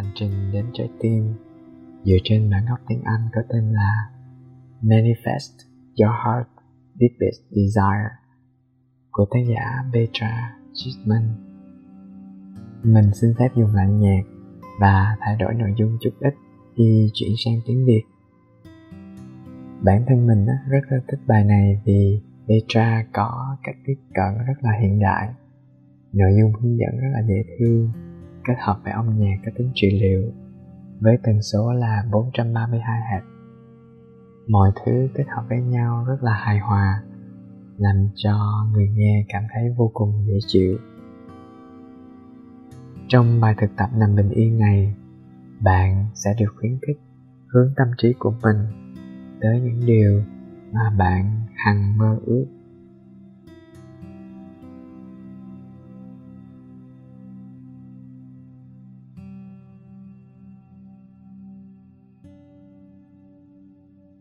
Hành trình đến trái tim dựa trên bản gốc tiếng Anh có tên là Manifest Your Heart Deepest Desire của tác giả Petra Chisman. Mình xin phép dùng lại nhạc và thay đổi nội dung chút ít khi chuyển sang tiếng Việt. Bản thân mình rất là thích bài này vì Petra có cách tiếp cận rất là hiện đại. Nội dung hướng dẫn rất là dễ thương, kết hợp với âm nhạc có tính trị liệu với tần số là 432 hạt. Mọi thứ kết hợp với nhau rất là hài hòa, làm cho người nghe cảm thấy vô cùng dễ chịu. Trong bài thực tập nằm bình yên này, bạn sẽ được khuyến khích hướng tâm trí của mình tới những điều mà bạn hằng mơ ước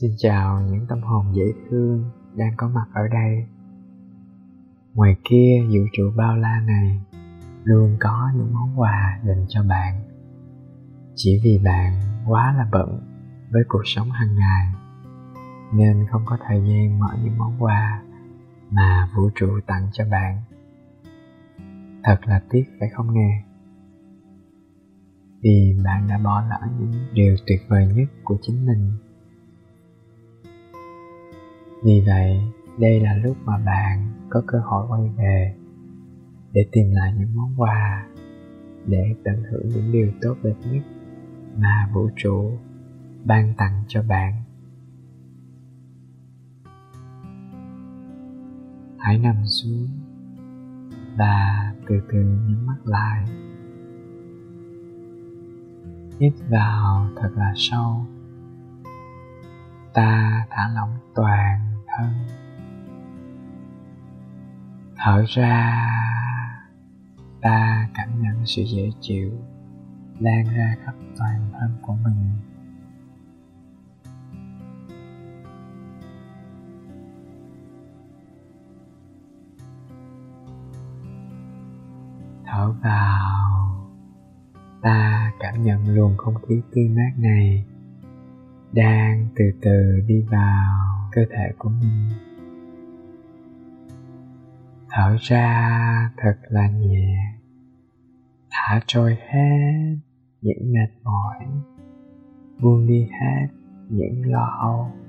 Xin chào những tâm hồn dễ thương đang có mặt ở đây. Ngoài kia, vũ trụ bao la này luôn có những món quà dành cho bạn. Chỉ vì bạn quá là bận với cuộc sống hàng ngày, nên không có thời gian mở những món quà mà vũ trụ tặng cho bạn. Thật là tiếc, phải không nghe? Vì bạn đã bỏ lỡ những điều tuyệt vời nhất của chính mình vì vậy, đây là lúc mà bạn có cơ hội quay về để tìm lại những món quà để tận hưởng những điều tốt đẹp nhất mà vũ trụ ban tặng cho bạn. Hãy nằm xuống và từ từ nhắm mắt lại. Hít vào thật là sâu. Ta thả lỏng toàn thân. Thở ra, ta cảm nhận sự dễ chịu lan ra khắp toàn thân của mình. Thở vào, ta cảm nhận luồng không khí tươi mát này đang từ từ đi vào cơ thể của mình. Thở ra thật là nhẹ. Thả trôi hết những mệt mỏi. Buông đi hết những lo âu.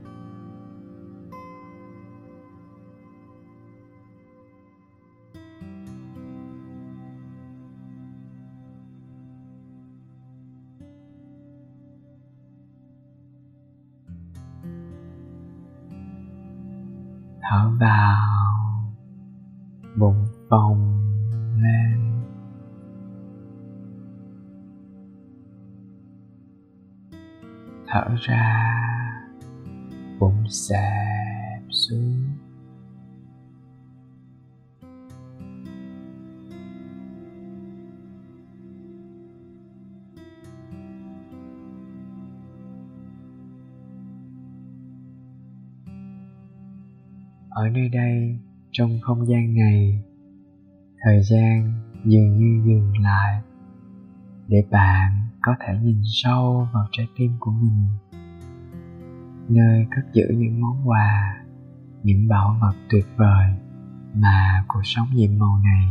Vào bụng phồng lên. Thở ra bụng xẹp xuống. Ở nơi đây trong không gian này. Thời gian dường như dừng lại để bạn có thể nhìn sâu vào trái tim của mình, nơi cất giữ những món quà, những bảo vật tuyệt vời mà cuộc sống nhiệm màu này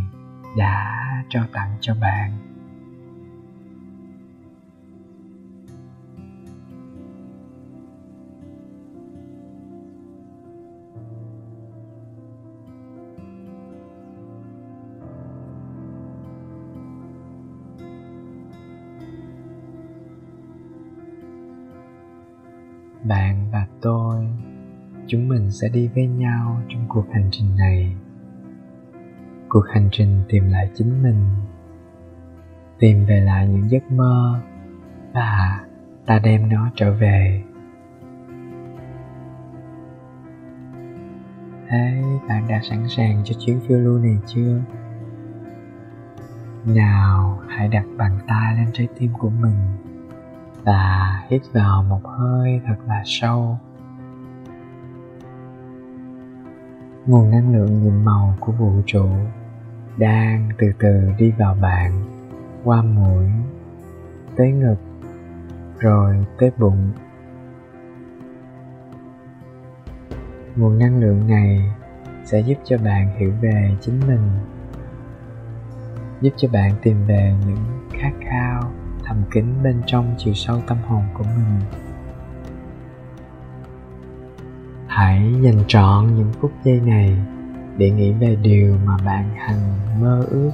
đã trao tặng cho bạn. Bạn và tôi, chúng mình sẽ đi với nhau trong cuộc hành trình này. Cuộc hành trình tìm lại chính mình, tìm về lại những giấc mơ và ta đem nó trở về. Thế bạn đã sẵn sàng cho chuyến phiêu lưu này chưa? Nào, hãy đặt bàn tay lên trái tim của mình và hít vào một hơi thật là sâu. Nguồn năng lượng nhiệm màu của vũ trụ đang từ từ đi vào bạn qua mũi, tới ngực, rồi tới bụng. Nguồn năng lượng này sẽ giúp cho bạn hiểu về chính mình, giúp cho bạn tìm về những khát khao thầm kín bên trong chiều sâu tâm hồn của mình. Hãy dành trọn những phút giây này để nghĩ về điều mà bạn hằng mơ ước.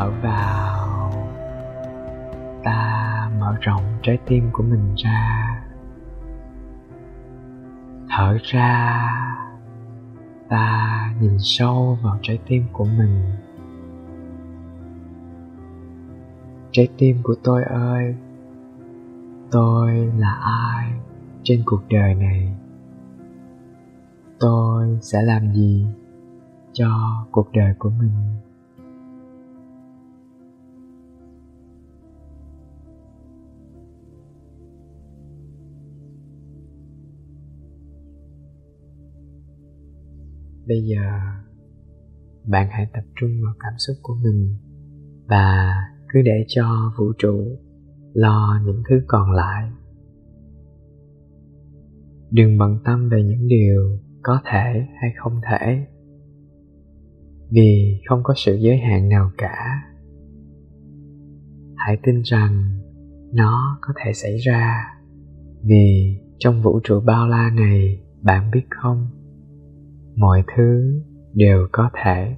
Thở vào. Ta mở rộng trái tim của mình ra. Thở ra, ta nhìn sâu vào trái tim của mình. Trái tim của tôi ơi, tôi là ai trên cuộc đời này? Tôi sẽ làm gì cho cuộc đời của mình? Bây giờ, bạn hãy tập trung vào cảm xúc của mình và cứ để cho vũ trụ lo những thứ còn lại. Đừng bận tâm về những điều có thể hay không thể, vì không có sự giới hạn nào cả. Hãy tin rằng nó có thể xảy ra, vì trong vũ trụ bao la này bạn biết không? Mọi thứ đều có thể.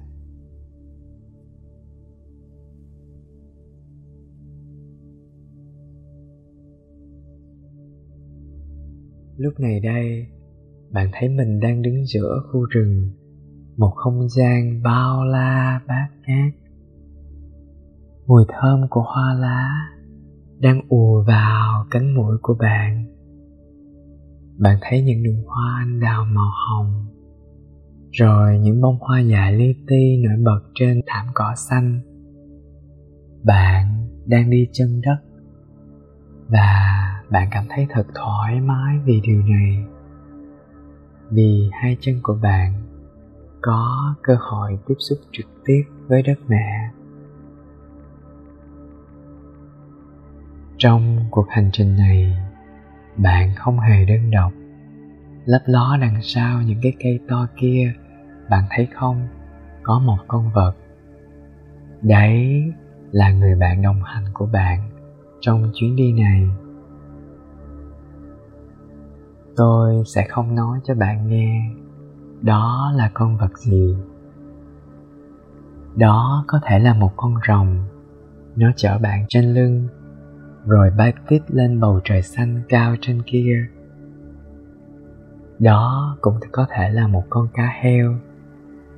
Lúc này đây, bạn thấy mình đang đứng giữa khu rừng, một không gian bao la bát ngát. Mùi thơm của hoa lá đang ùa vào cánh mũi của bạn. Bạn thấy những đường hoa anh đào màu hồng rồi những bông hoa dài li ti nổi bật trên thảm cỏ xanh. Bạn đang đi chân đất và bạn cảm thấy thật thoải mái vì điều này. Vì hai chân của bạn có cơ hội tiếp xúc trực tiếp với đất mẹ. Trong cuộc hành trình này, bạn không hề đơn độc. Lấp ló đằng sau những cái cây to kia bạn thấy không? Có một con vật. Đấy là người bạn đồng hành của bạn trong chuyến đi này. Tôi sẽ không nói cho bạn nghe đó là con vật gì. Đó có thể là một con rồng. Nó chở bạn trên lưng, rồi bay tít lên bầu trời xanh cao trên kia. Đó cũng có thể là một con cá heo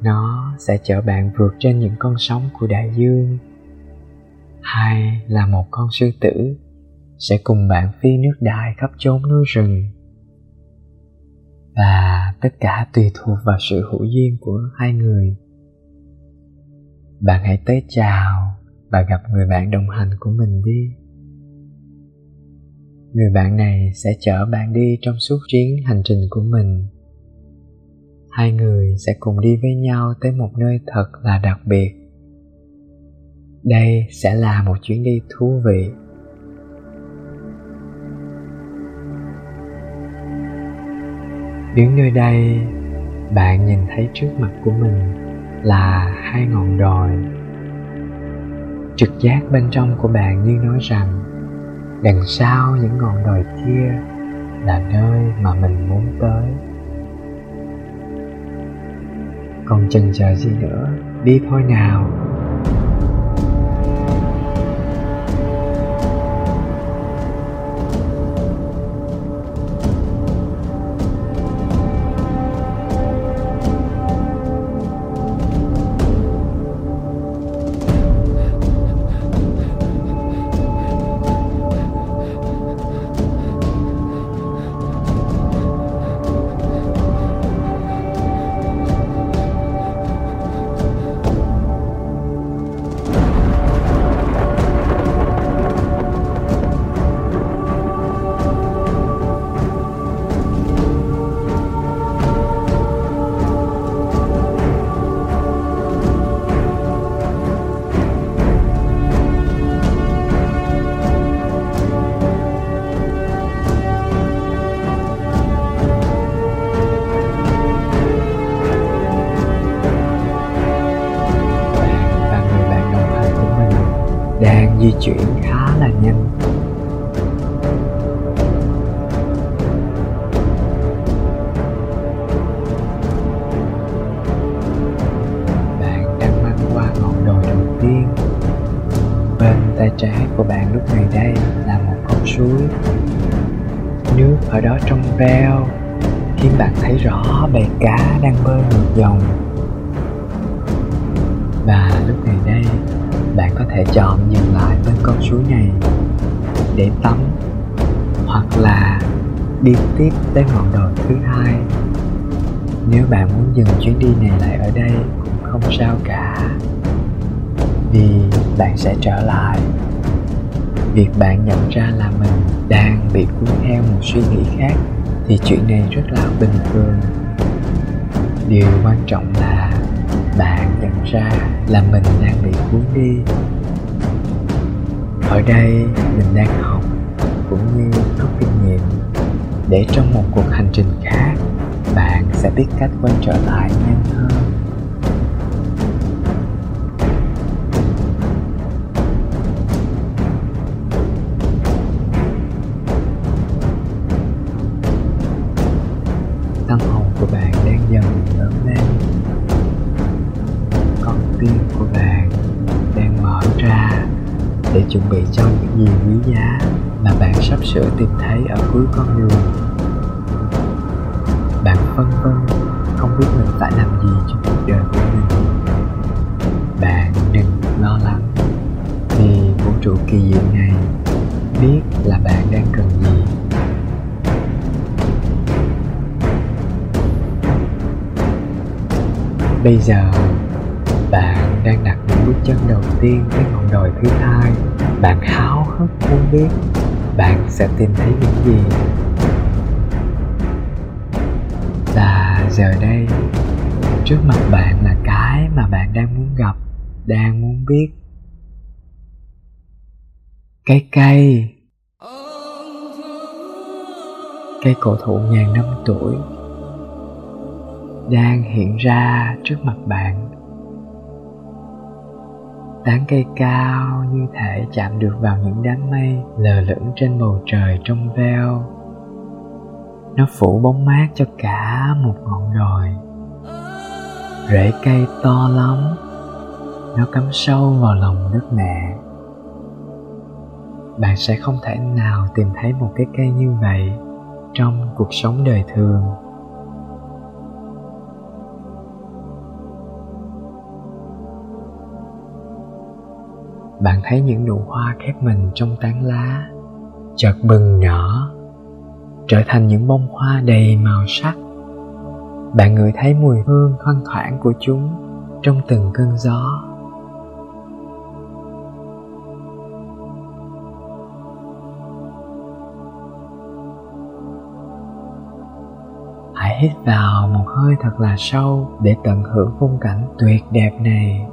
nó sẽ chở bạn vượt trên những con sóng của đại dương. Hay là một con sư tử sẽ cùng bạn phi nước đại khắp chốn núi rừng. Và tất cả tùy thuộc vào sự hữu duyên của hai người. Bạn hãy tới chào và gặp người bạn đồng hành của mình đi. Người bạn này sẽ chở bạn đi trong suốt chuyến hành trình của mình hai người sẽ cùng đi với nhau tới một nơi thật là đặc biệt. Đây sẽ là một chuyến đi thú vị. Đứng nơi đây, bạn nhìn thấy trước mặt của mình là hai ngọn đồi. Trực giác bên trong của bạn như nói rằng, đằng sau những ngọn đồi kia là nơi mà mình muốn tới còn chần chờ gì nữa đi thôi nào. Chuyển khá là nhanh. Bạn đang băng qua ngọn đồi đầu tiên. Bên tay trái của bạn lúc này đây là một con suối. Nước ở đó trong veo, khiến bạn thấy rõ bầy cá đang bơi ngược dòng. Và lúc này đây bạn có thể chọn dừng lại bên con suối này để tắm, hoặc là đi tiếp tới ngọn đồi thứ hai. Nếu bạn muốn dừng chuyến đi này lại ở đây cũng không sao cả, vì bạn sẽ trở lại. Việc bạn nhận ra là mình đang bị cuốn theo một suy nghĩ khác thì chuyện này rất là bình thường. Điều quan trọng là bạn nhận ra là mình đang bị cuốn đi. Ở đây, mình đang học cũng như rút kinh nghiệm để trong một cuộc hành trình khác, bạn sẽ biết cách quay trở lại nhanh hơn. Tim của bạn đang mở ra để chuẩn bị cho những gì quý giá mà bạn sắp sửa tìm thấy ở cuối con đường. Bạn phân vân không biết mình phải làm gì trong cuộc đời của mình. Bạn đừng lo lắng vì vũ trụ kỳ diệu này biết là bạn đang cần gì. Bây giờ đang đặt những bước chân đầu tiên tới ngọn đồi thứ hai. Bạn háo hức muốn biết bạn sẽ tìm thấy những gì. Và giờ đây, trước mặt bạn là cái mà bạn đang muốn gặp, đang muốn biết. Cái cây. Cây cổ thụ ngàn năm tuổi đang hiện ra trước mặt bạn tán cây cao như thể chạm được vào những đám mây lờ lững trên bầu trời trong veo. Nó phủ bóng mát cho cả một ngọn đồi. Rễ cây to lắm, nó cắm sâu vào lòng đất mẹ. Bạn sẽ không thể nào tìm thấy một cái cây như vậy trong cuộc sống đời thường. Bạn thấy những nụ hoa khép mình trong tán lá, chợt bừng nở trở thành những bông hoa đầy màu sắc. Bạn ngửi thấy mùi hương thoang thoảng của chúng trong từng cơn gió. Hãy hít vào một hơi thật là sâu để tận hưởng phong cảnh tuyệt đẹp này.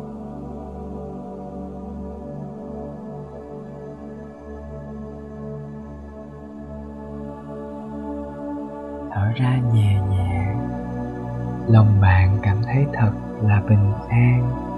Thở ra nhẹ nhẹ. Lòng bạn cảm thấy thật là bình an.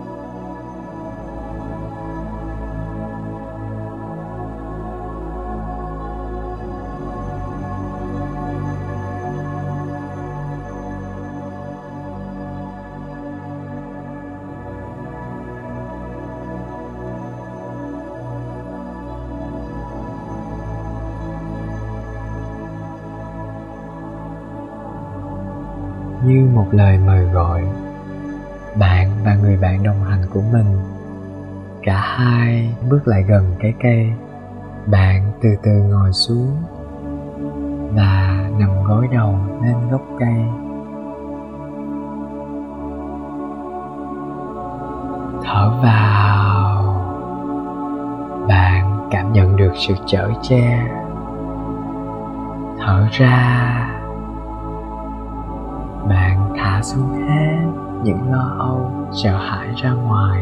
Lời mời gọi. Bạn và người bạn đồng hành của mình. Cả hai bước lại gần cái cây. Bạn từ từ ngồi xuống và nằm gối đầu lên gốc cây. Thở vào. Bạn cảm nhận được sự chở che. Thở ra xuống hết những lo âu sợ hãi ra ngoài.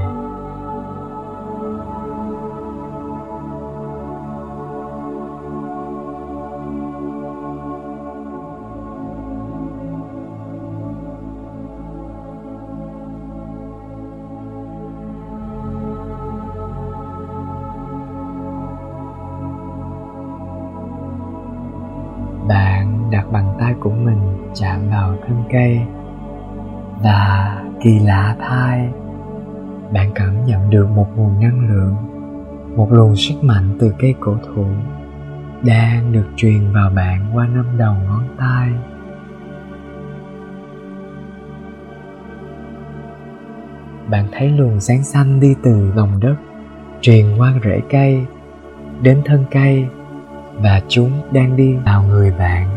Bạn đặt bàn tay của mình chạm vào thân cây và kỳ lạ thay, bạn cảm nhận được một nguồn năng lượng, một luồng sức mạnh từ cây cổ thụ đang được truyền vào bạn qua năm đầu ngón tay. Bạn thấy luồng sáng xanh đi từ lòng đất, truyền qua rễ cây đến thân cây và chúng đang đi vào người bạn.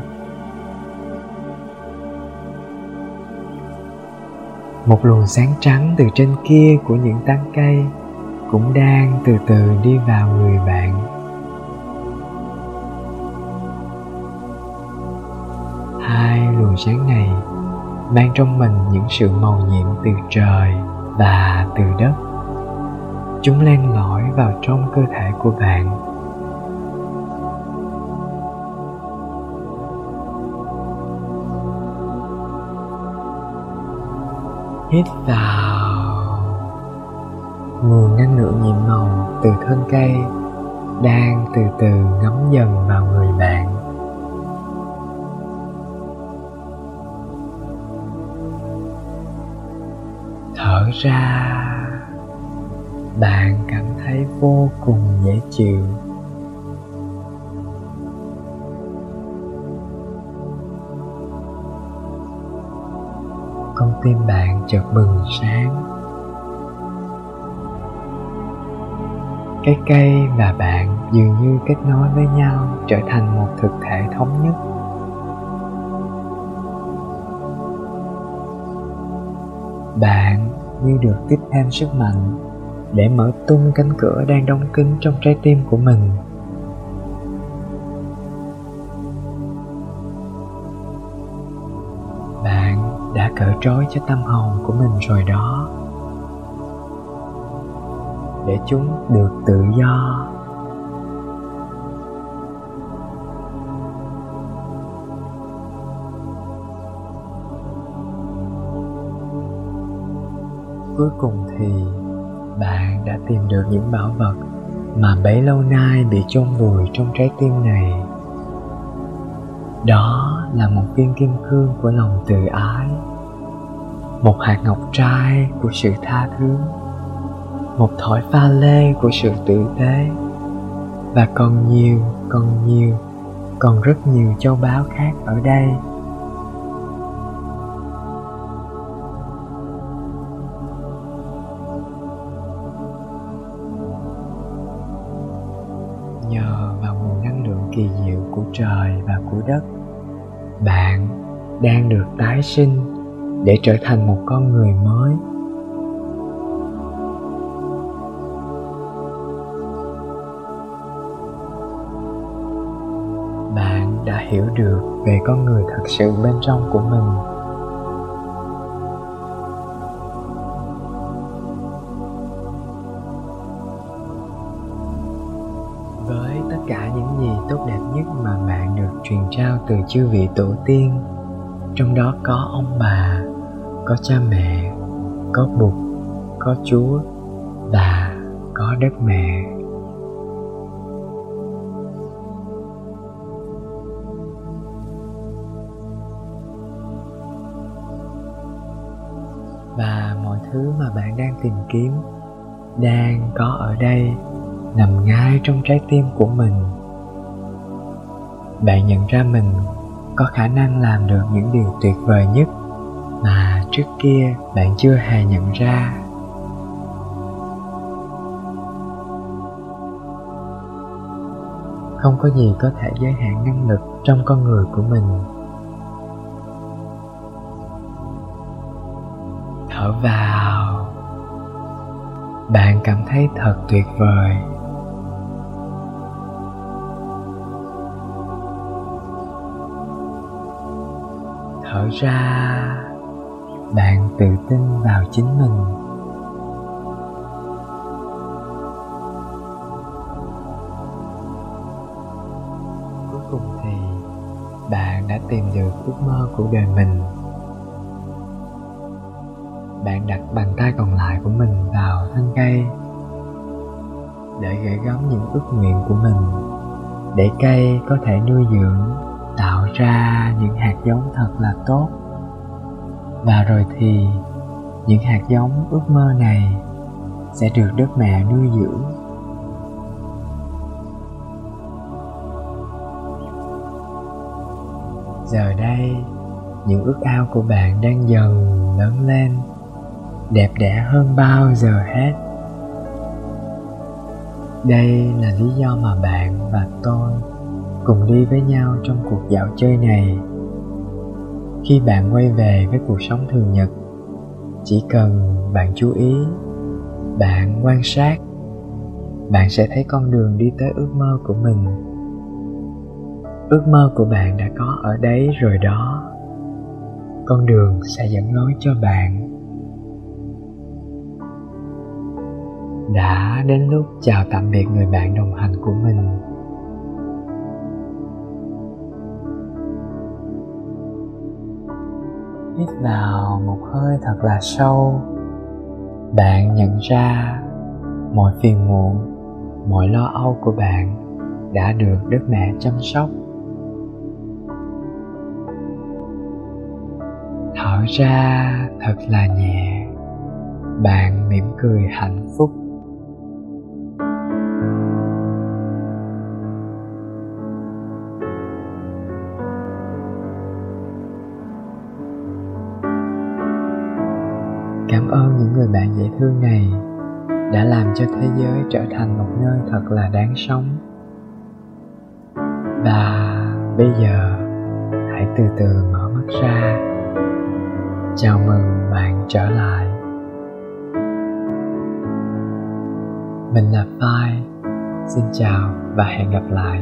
Một luồng sáng trắng từ trên kia của những tán cây cũng đang từ từ đi vào người bạn. Hai luồng sáng này mang trong mình những sự màu nhiệm từ trời và từ đất. Chúng len lỏi vào trong cơ thể của bạn. Hít vào. Nguồn năng lượng nhiệm màu từ thân cây đang từ từ ngấm dần vào người bạn. Thở ra. Bạn cảm thấy vô cùng dễ chịu. Con tim bạn chợt bừng sáng. Cái cây và bạn dường như kết nối với nhau trở thành một thực thể thống nhất. Bạn như được tiếp thêm sức mạnh để mở tung cánh cửa đang đóng kín trong trái tim của mình. Trói cho tâm hồn của mình rồi đó. Để chúng được tự do. Cuối cùng thì bạn đã tìm được những bảo vật mà bấy lâu nay bị chôn vùi trong trái tim này. Đó là một viên kim cương của lòng từ ái một hạt ngọc trai của sự tha thứ, một thỏi pha lê của sự tử tế, và còn nhiều còn nhiều, còn rất nhiều châu báu khác ở đây. Nhờ vào nguồn năng lượng kỳ diệu của trời và của đất, bạn đang được tái sinh để trở thành một con người mới. Bạn đã hiểu được về con người thật sự bên trong của mình. Với tất cả những gì tốt đẹp nhất mà bạn được truyền trao từ chư vị tổ tiên, trong đó có ông bà cha mẹ, có bụt có chúa và có đất mẹ. Và mọi thứ mà bạn đang tìm kiếm, đang có ở đây, nằm ngay trong trái tim của mình. Bạn nhận ra mình có khả năng làm được những điều tuyệt vời nhất mà trước kia bạn chưa hề nhận ra. Không có gì có thể giới hạn năng lực trong con người của mình. Thở vào. Bạn cảm thấy thật tuyệt vời. Thở ra bạn tự tin vào chính mình. Cuối cùng thì bạn đã tìm được ước mơ của đời mình. Bạn đặt bàn tay còn lại của mình vào thân cây để gửi gắm những ước nguyện của mình, để cây có thể nuôi dưỡng, tạo ra những hạt giống thật là tốt và rồi thì những hạt giống ước mơ này sẽ được đất mẹ nuôi dưỡng. Giờ đây, những ước ao của bạn đang dần lớn lên, đẹp đẽ hơn bao giờ hết. Đây là lý do mà bạn và tôi cùng đi với nhau trong cuộc dạo chơi này khi bạn quay về với cuộc sống thường nhật, chỉ cần bạn chú ý, bạn quan sát, bạn sẽ thấy con đường đi tới ước mơ của mình. Ước mơ của bạn đã có ở đấy rồi đó. Con đường sẽ dẫn lối cho bạn. Đã đến lúc chào tạm biệt người bạn đồng hành của mình. Hít vào một hơi thật là sâu. Bạn nhận ra mọi phiền muộn, mọi lo âu của bạn đã được đức mẹ chăm sóc. Thở ra thật là nhẹ, bạn mỉm cười hạnh phúc. Ơn những người bạn dễ thương này đã làm cho thế giới trở thành một nơi thật là đáng sống. Và bây giờ, hãy từ từ mở mắt ra. Chào mừng bạn trở lại. Mình là phai. Xin chào và hẹn gặp lại.